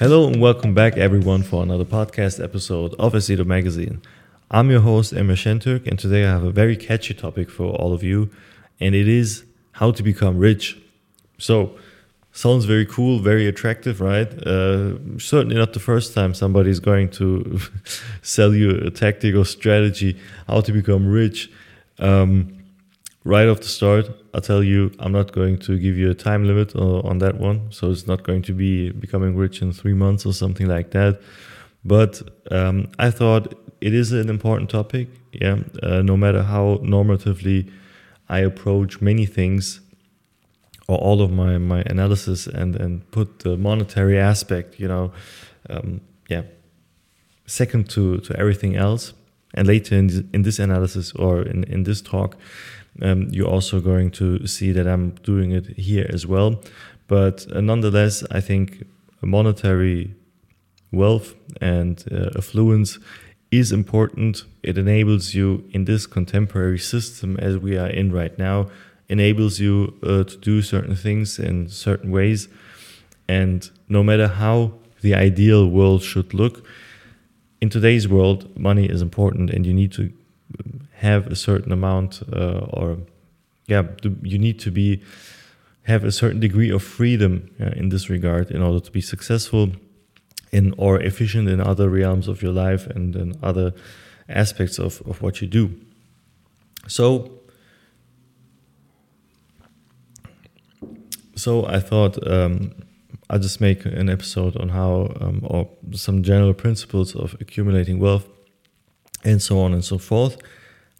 Hello and welcome back, everyone, for another podcast episode of Aceto Magazine. I'm your host, Emir Şentürk, and today I have a very catchy topic for all of you, and it is how to become rich. So, sounds very cool, very attractive, right? Uh, certainly not the first time somebody's going to sell you a tactic or strategy how to become rich. Um, right off the start, I'll tell you, I'm not going to give you a time limit on that one. So it's not going to be becoming rich in three months or something like that. But um, I thought it is an important topic. Yeah, uh, no matter how normatively I approach many things or all of my my analysis and and put the monetary aspect, you know, um, yeah, second to to everything else. And later in this, in this analysis or in in this talk, um, you're also going to see that I'm doing it here as well. But uh, nonetheless, I think monetary wealth and uh, affluence is important. It enables you in this contemporary system as we are in right now, enables you uh, to do certain things in certain ways. And no matter how the ideal world should look, in today's world, money is important and you need to have a certain amount uh, or yeah you need to be have a certain degree of freedom uh, in this regard in order to be successful in or efficient in other realms of your life and in other aspects of, of what you do. So so i thought um, i'll just make an episode on how um, or some general principles of accumulating wealth and so on and so forth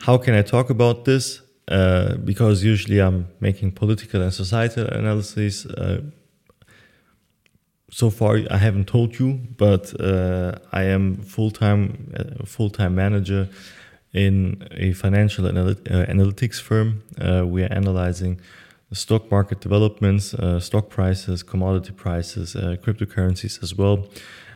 how can I talk about this? Uh, because usually I'm making political and societal analyses. Uh, so far, I haven't told you, but uh, I am full time uh, full time manager in a financial analy- uh, analytics firm. Uh, we are analyzing stock market developments, stock prices, commodity prices, cryptocurrencies as well.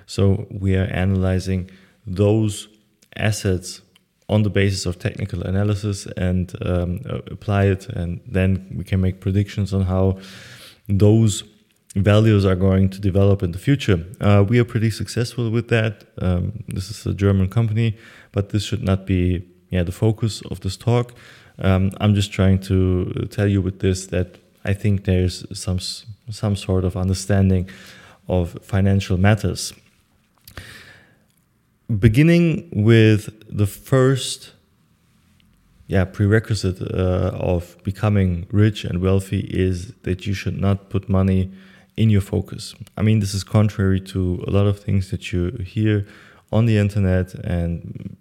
So we are analyzing those assets on the basis of technical analysis and um, apply it, and then we can make predictions on how those values are going to develop in the future. Uh, we are pretty successful with that. Um, this is a German company, but this should not be yeah the focus of this talk. Um, I'm just trying to tell you with this that I think there's some some sort of understanding of financial matters beginning with the first yeah prerequisite uh, of becoming rich and wealthy is that you should not put money in your focus. I mean this is contrary to a lot of things that you hear on the internet and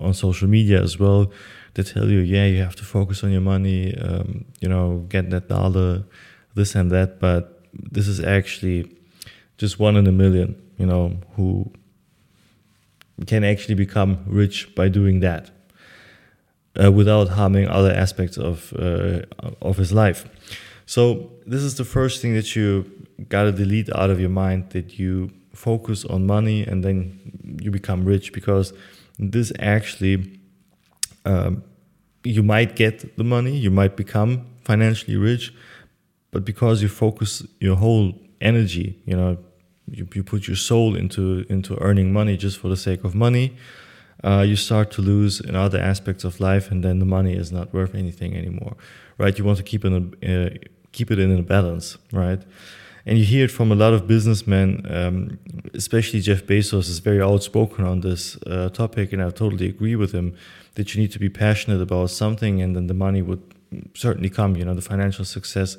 on social media as well they tell you yeah you have to focus on your money um, you know get that dollar this and that. But this is actually just one in a million you know who can actually become rich by doing that uh, without harming other aspects of uh, of his life. So this is the first thing that you gotta delete out of your mind that you focus on money and then you become rich because this actually um, you might get the money, you might become financially rich, but because you focus your whole energy, you know, you, you put your soul into into earning money just for the sake of money, uh, you start to lose in other aspects of life, and then the money is not worth anything anymore, right? You want to keep in a, uh, keep it in a balance, right? And you hear it from a lot of businessmen, um, especially Jeff Bezos is very outspoken on this uh, topic, and I totally agree with him that you need to be passionate about something, and then the money would certainly come. You know, the financial success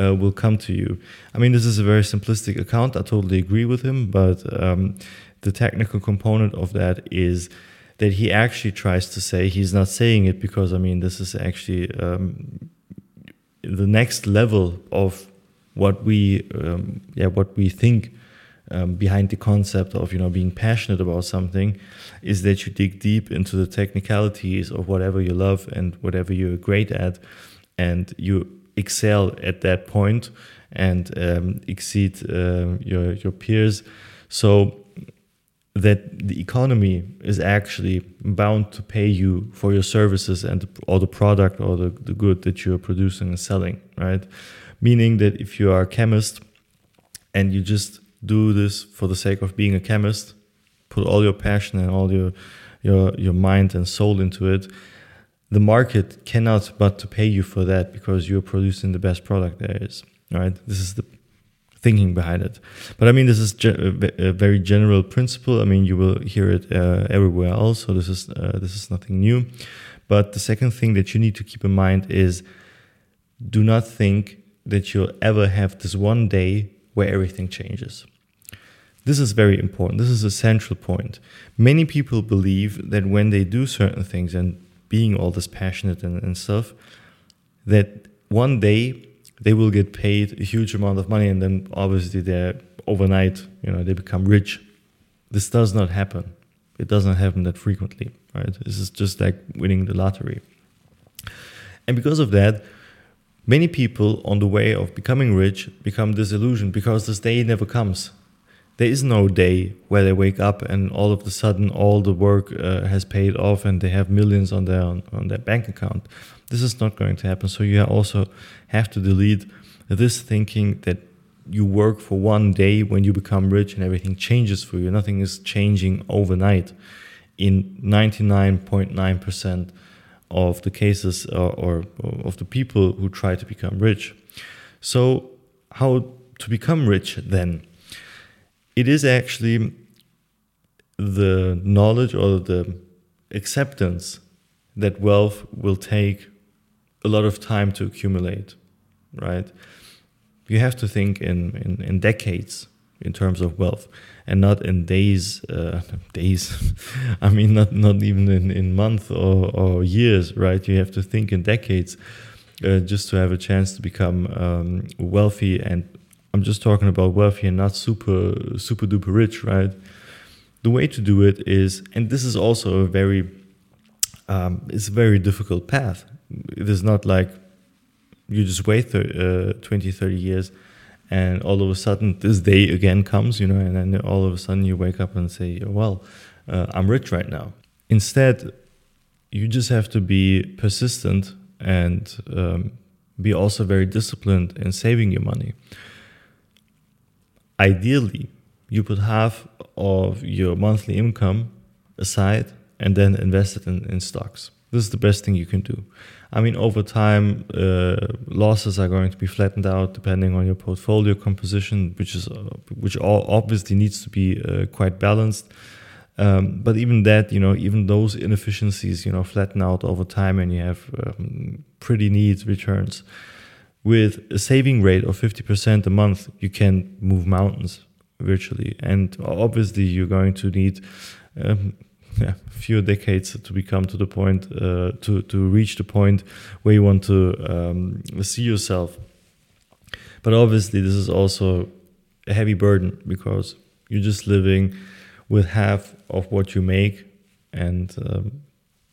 uh, will come to you. I mean, this is a very simplistic account. I totally agree with him, but um, the technical component of that is that he actually tries to say he's not saying it because I mean this is actually um, the next level of what we um, yeah what we think um, behind the concept of you know being passionate about something is that you dig deep into the technicalities of whatever you love and whatever you're great at and you excel at that point and um, exceed uh, your your peers, so that the economy is actually bound to pay you for your services and or the product or the, the good that you're producing and selling, right? Meaning that if you are a chemist and you just do this for the sake of being a chemist, put all your passion and all your your your mind and soul into it, the market cannot but to pay you for that because you're producing the best product there is. Right? This is the thinking behind it. But I mean, this is a very general principle. I mean, you will hear it uh, everywhere else. So this is uh, this is nothing new. But the second thing that you need to keep in mind is, do not think that you'll ever have this one day where everything changes. This is very important. This is a central point. Many people believe that when they do certain things and being all this passionate and, and stuff, that one day they will get paid a huge amount of money and then obviously they're overnight, you know, they become rich. This does not happen. It doesn't happen that frequently, right? This is just like winning the lottery. And because of that, many people on the way of becoming rich become disillusioned because this day never comes there is no day where they wake up and all of a sudden all the work uh, has paid off and they have millions on their on, their bank account. This is not going to happen. So you also have to delete this thinking that you work for one day when you become rich and everything changes for you. Nothing is changing overnight. In 99.9% of the cases or, or of the people who try to become rich. So how to become rich then? It is actually the knowledge or the acceptance that wealth will take a lot of time to accumulate, right? You have to think in, in, in decades in terms of wealth and not in days uh, days i mean not not even in, in months or, or years right you have to think in decades uh, just to have a chance to become um, wealthy and I'm just talking about wealthy and not super super duper rich, right? The way to do it is, and this is also a very um, it's a very difficult path. It is not like you just wait thir- uh, 20, 30 years and all of a sudden this day again comes, you know, and then all of a sudden you wake up and say, well, uh, I'm rich right now. Instead, you just have to be persistent and um, be also very disciplined in saving your money ideally you put half of your monthly income aside and then invest it in, in stocks. This is the best thing you can do. I mean, over time, uh, losses are going to be flattened out depending on your portfolio composition, which is uh, which all obviously needs to be uh, quite balanced. Um, but even that, you know, even those inefficiencies, you know, flatten out over time, and you have um, pretty neat returns with a saving rate of 50% a month, you can move mountains virtually. And obviously, you're going to need um, yeah, a few decades to become to the point, uh, to, to reach the point where you want to um, see yourself. But obviously, this is also a heavy burden because you're just living with half of what you make. And um,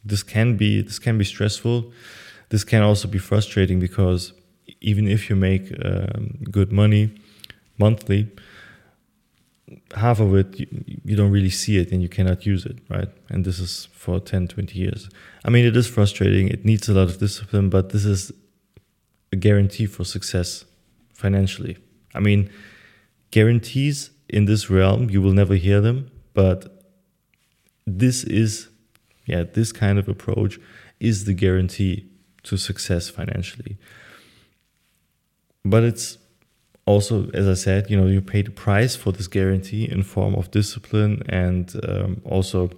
this can be this can be stressful. This can also be frustrating because even if you make um, good money monthly, half of it you, you, don't really see it and you cannot use it, right? And this is for 10, 20 years. I mean, it is frustrating. It needs a lot of discipline, but this is a guarantee for success financially. I mean, guarantees in this realm, you will never hear them, but this is, yeah, this kind of approach is the guarantee to success financially but it's also, as I said, you know, you pay the price for this guarantee in form of discipline and um, also,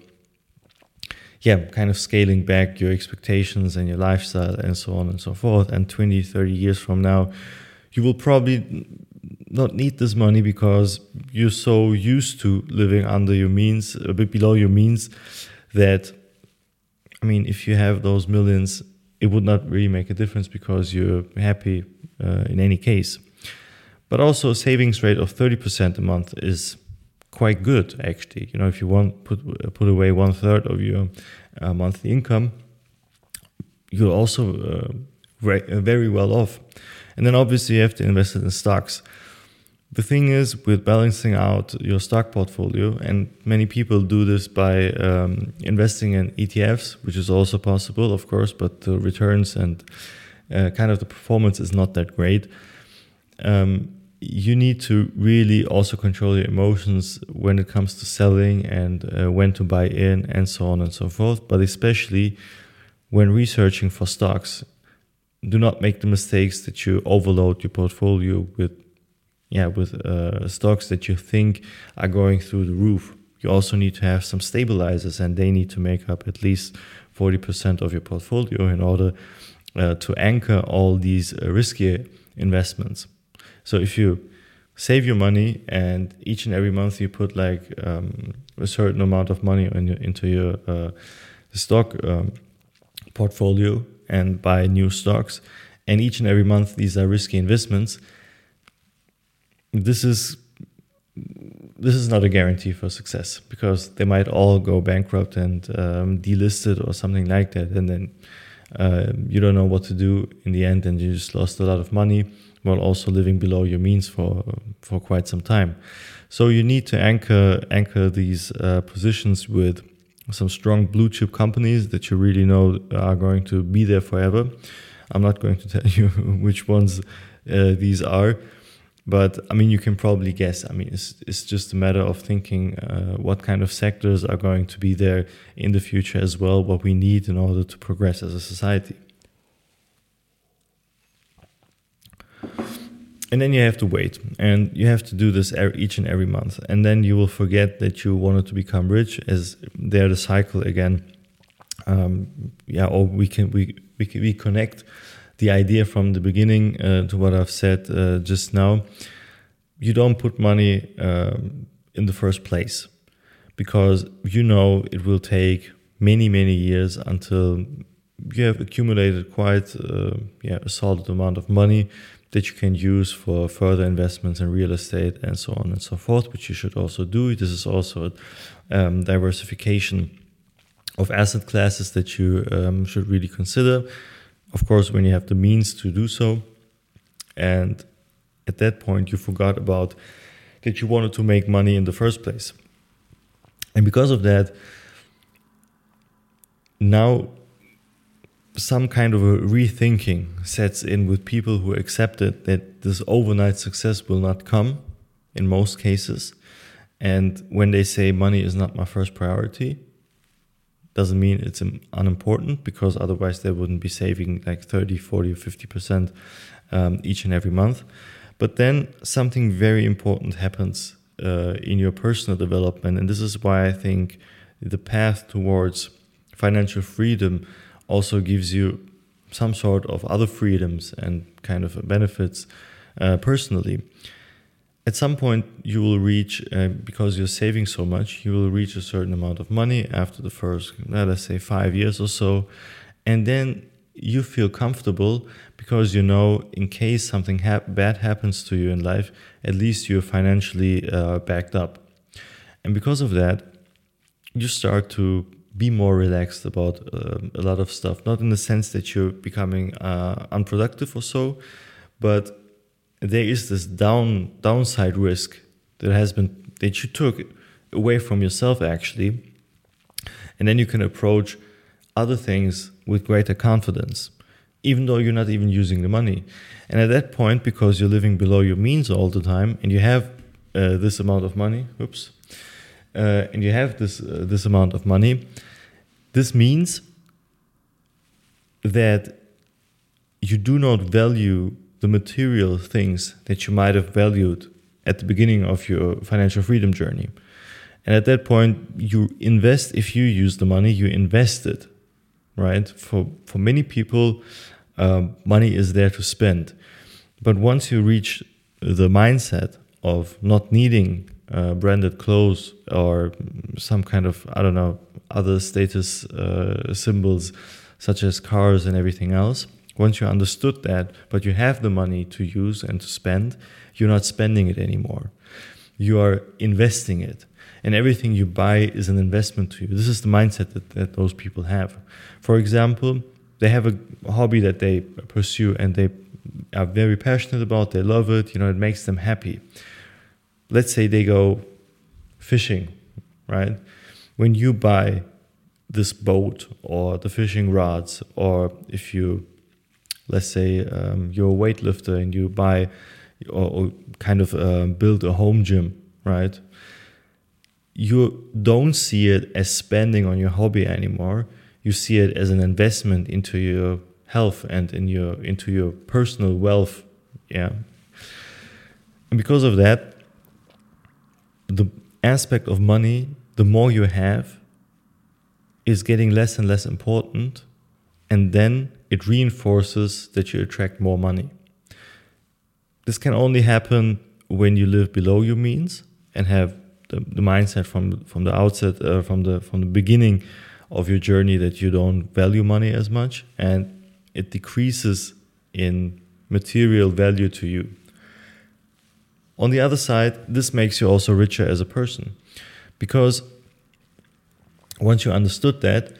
yeah, kind of scaling back your expectations and your lifestyle and so on and so forth. And 20, 30 years from now, you will probably not need this money because you're so used to living under your means, a bit below your means, that I mean, if you have those millions, it would not really make a difference because you're happy in any case. But also, a savings rate of 30% a month is quite good, actually. You know, if you want put put away one third of your uh, monthly income, you're also uh, very, uh, very well off. And then obviously you have to invest it in stocks. The thing is, with balancing out your stock portfolio, and many people do this by um, investing in ETFs, which is also possible, of course, but the returns and uh, kind of the performance is not that great. Um, you need to really also control your emotions when it comes to selling and uh, when to buy in and so on and so forth. But especially when researching for stocks, do not make the mistakes that you overload your portfolio with, yeah, with uh, stocks that you think are going through the roof. You also need to have some stabilizers, and they need to make up at least forty percent of your portfolio in order uh, to anchor all these uh, riskier investments. So if you save your money and each and every month you put like um, a certain amount of money your, into your uh, stock um, portfolio and buy new stocks, and each and every month these are risky investments. This is this is not a guarantee for success because they might all go bankrupt and um, delisted or something like that, and then uh, you don't know what to do in the end, and you just lost a lot of money while also living below your means for for quite some time. So you need to anchor anchor these uh, positions with some strong blue chip companies that you really know are going to be there forever. I'm not going to tell you which ones uh, these are, but I mean you can probably guess. I mean it's it's just a matter of thinking uh, what kind of sectors are going to be there in the future as well. What we need in order to progress as a society. and then you have to wait and you have to do this each and every month and then you will forget that you wanted to become rich as there the cycle again um, yeah or we can we we, we connect the idea from the beginning uh, to what i've said uh, just now you don't put money um, in the first place because you know it will take many many years until you have accumulated quite uh, yeah, a solid amount of money that you can use for further investments in real estate and so on and so forth, which you should also do. This is also um, diversification of asset classes that you um, should really consider. Of course, when you have the means to do so. And at that point, you forgot about that you wanted to make money in the first place. And because of that, now some kind of a rethinking sets in with people who accepted that this overnight success will not come in most cases. And when they say money is not my first priority, doesn't mean it's unimportant because otherwise they wouldn't be saving like 30, 40, or 50% um, each and every month. But then something very important happens uh, in your personal development. And this is why I think the path towards financial freedom also gives you some sort of other freedoms and kind of benefits uh, personally. At some point, you will reach, uh, because you're saving so much, you will reach a certain amount of money after the first, let us say, five years or so. And then you feel comfortable because you know, in case something ha- bad happens to you in life, at least you're financially uh, backed up. And because of that, you start to be more relaxed about uh, a lot of stuff. Not in the sense that you're becoming uh, unproductive or so, but there is this down downside risk that has been that you took away from yourself actually, and then you can approach other things with greater confidence, even though you're not even using the money. And at that point, because you're living below your means all the time, and you have uh, this amount of money, oops uh, and you have this uh, this amount of money, this means that you do not value the material things that you might have valued at the beginning of your financial freedom journey. And at that point, you invest, if you use the money, you invest it, right? For, for many people, um, money is there to spend. But once you reach the mindset of not needing uh, branded clothes or some kind of I don't know other status uh, symbols such as cars and everything else. Once you understood that, but you have the money to use and to spend, you're not spending it anymore. You are investing it. And everything you buy is an investment to you. This is the mindset that, that those people have. For example, they have a hobby that they pursue and they are very passionate about, they love it, you know, it makes them happy let's say they go fishing, right? When you buy this boat or the fishing rods, or if you, let's say, um, you're a weightlifter and you buy or, or kind of uh, build a home gym, right? You don't see it as spending on your hobby anymore. You see it as an investment into your health and in your into your personal wealth. Yeah. And because of that, the aspect of money, the more you have, is getting less and less important. And then it reinforces that you attract more money. This can only happen when you live below your means and have the, the mindset from from the outset, uh, from the from the beginning of your journey that you don't value money as much, and it decreases in material value to you. On the other side, this makes you also richer as a person because once you understood that,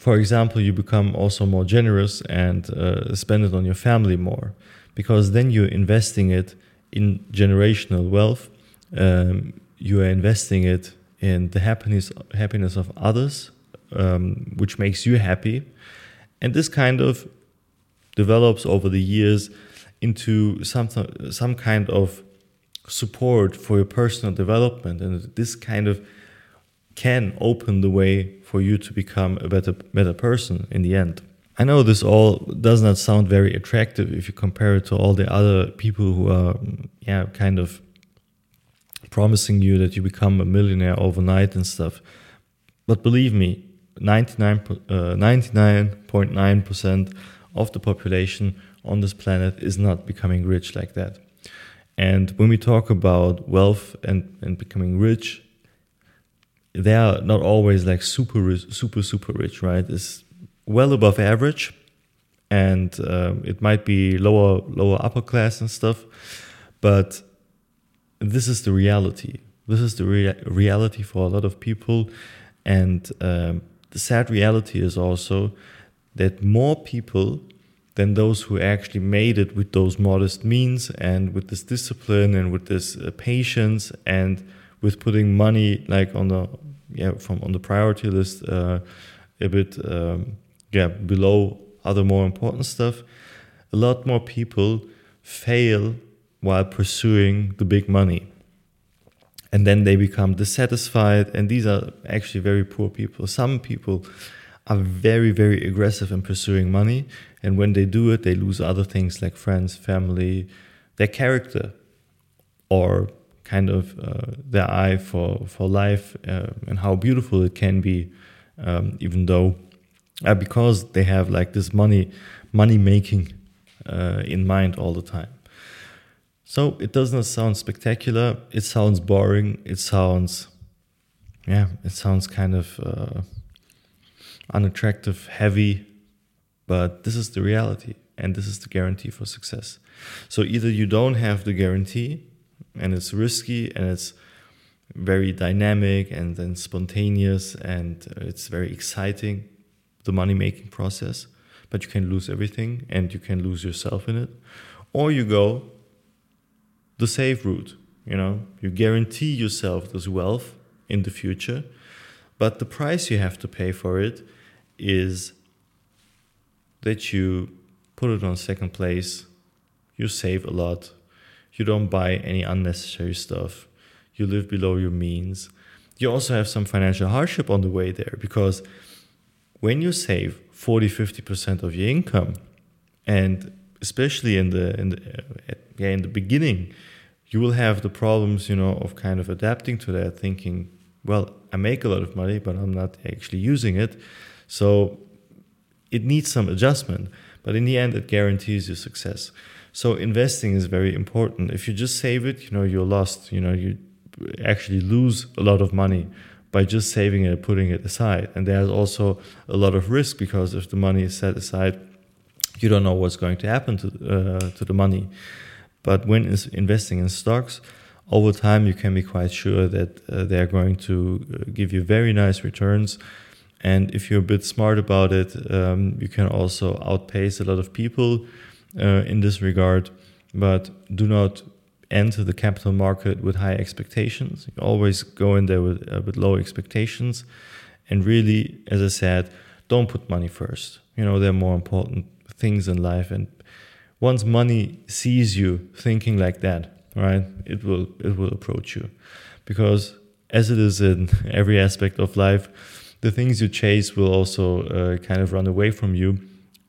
for example, you become also more generous and uh, spend it on your family more because then you're investing it in generational wealth. Um, you are investing it in the happiness happiness of others, um, which makes you happy, and this kind of develops over the years into some some kind of support for your personal development, and this kind of can open the way for you to become a better better person in the end. I know this all does not sound very attractive if you compare it to all the other people who are yeah kind of promising you that you become a millionaire overnight and stuff. But believe me, 99.9% uh, of the population on this planet is not becoming rich like that. And when we talk about wealth and, and becoming rich, they are not always like super, super, super rich, right? It's well above average, and um, it might be lower, lower upper class and stuff. But this is the reality. This is the rea- reality for a lot of people, and um, the sad reality is also that more people than those who actually made it with those modest means and with this discipline and with this uh, patience and with putting money like on the yeah from on the priority list uh, a bit um, yeah below other more important stuff. A lot more people fail while pursuing the big money. And then they become dissatisfied and these are actually very poor people. Some people are very very aggressive in pursuing money and when they do it they lose other things like friends family their character or kind of uh, their eye for for life uh, and how beautiful it can be um, even though uh, because they have like this money money making uh, in mind all the time. So it does not sound spectacular. It sounds boring. It sounds yeah it sounds kind of uh, unattractive, heavy, but this is the reality and this is the guarantee for success. So either you don't have the guarantee and it's risky and it's very dynamic and then spontaneous and uh, it's very exciting, the money making process, but you can lose everything and you can lose yourself in it. Or you go the safe route, you know, you guarantee yourself this wealth in the future, but the price you have to pay for it is that you put it on second place, you save a lot, you don't buy any unnecessary stuff, you live below your means. You also have some financial hardship on the way there because when you save 40 50% of your income and especially in the in the uh, yeah, in the beginning you will have the problems you know of kind of adapting to that thinking well i make a lot of money but i'm not actually using it so it needs some adjustment, but in the end, it guarantees you success. So investing is very important. If you just save it, you know, you're lost. You know, you actually lose a lot of money by just saving it and putting it aside. And there's also a lot of risk because if the money is set aside, you don't know what's going to happen to uh, to the money. But when investing in stocks, over time you can be quite sure that uh, they are going to uh, give you very nice returns and if you're a bit smart about it, um, you can also outpace a lot of people uh, in this regard. But do not enter the capital market with high expectations. You always go in there with, uh, with low expectations. And really, as I said, don't put money first. You know, there are more important things in life. And once money sees you thinking like that, right, it will it will approach you, because as it is in every aspect of life, the things you chase will also uh, kind of run away from you,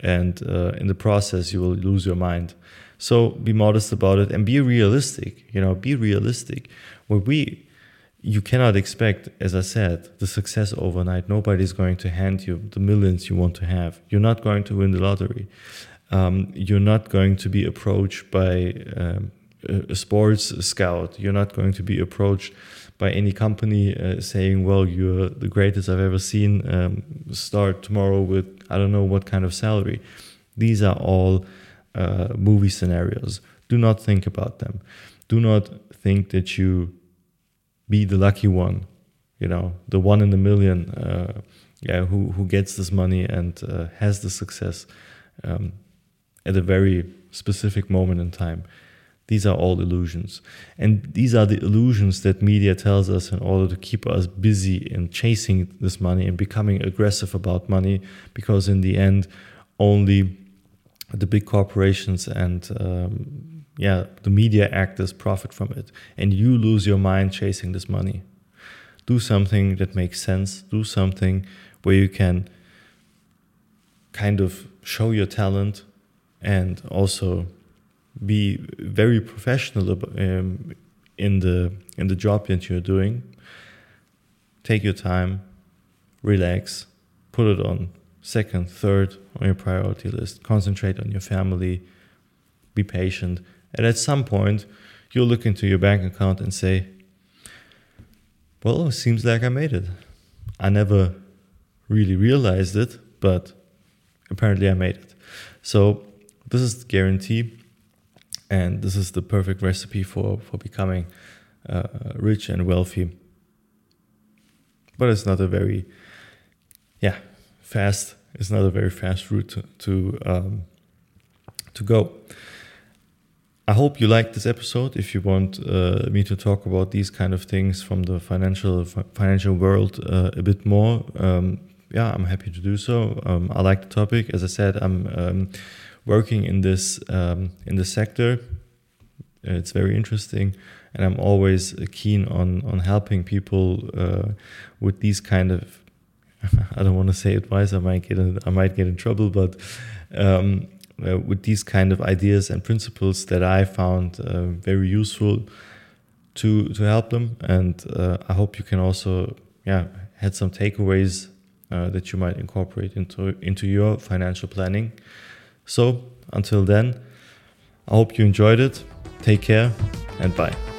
and uh, in the process, you will lose your mind. So be modest about it and be realistic. You know, be realistic. What we you cannot expect, as I said, the success overnight. Nobody's going to hand you the millions you want to have. You're not going to win the lottery. Um, you're not going to be approached by um, a sports scout. You're not going to be approached by any company uh, saying, "Well, you're the greatest I've ever seen. Um, start tomorrow with I don't know what kind of salary." These are all uh, movie scenarios. Do not think about them. Do not think that you be the lucky one, you know, the one in a million, uh, yeah, who who gets this money and uh, has the success um, at a very specific moment in time. These are all illusions, and these are the illusions that media tells us in order to keep us busy in chasing this money and becoming aggressive about money, because in the end, only the big corporations and um, yeah, the media actors profit from it, and you lose your mind chasing this money. Do something that makes sense. Do something where you can kind of show your talent and also be very professional um, in the in the job that you're doing. Take your time, relax, put it on second, third on your priority list. Concentrate on your family. Be patient and at some point, you'll look into your bank account and say, Well, it seems like I made it. I never really realized it, but apparently I made it. So, this is the guarantee, and this is the perfect recipe for, for becoming uh, rich and wealthy. But it's not a very, yeah, fast. It's not a very fast route to to, um, to go. I hope you liked this episode. If you want uh, me to talk about these kind of things from the financial financial world uh, a bit more, um, yeah, I'm happy to do so. Um, I like the topic. As I said, I'm um, working in this um, in this sector. It's very interesting, and I'm always keen on on helping people uh, with these kind of. I don't want to say advice. I might get in, I might get in trouble, but um, uh, with these kind of ideas and principles that I found uh, very useful to to help them. And uh, I hope you can also yeah had some takeaways uh, that you might incorporate into into your financial planning. So until then, I hope you enjoyed it. Take care and bye.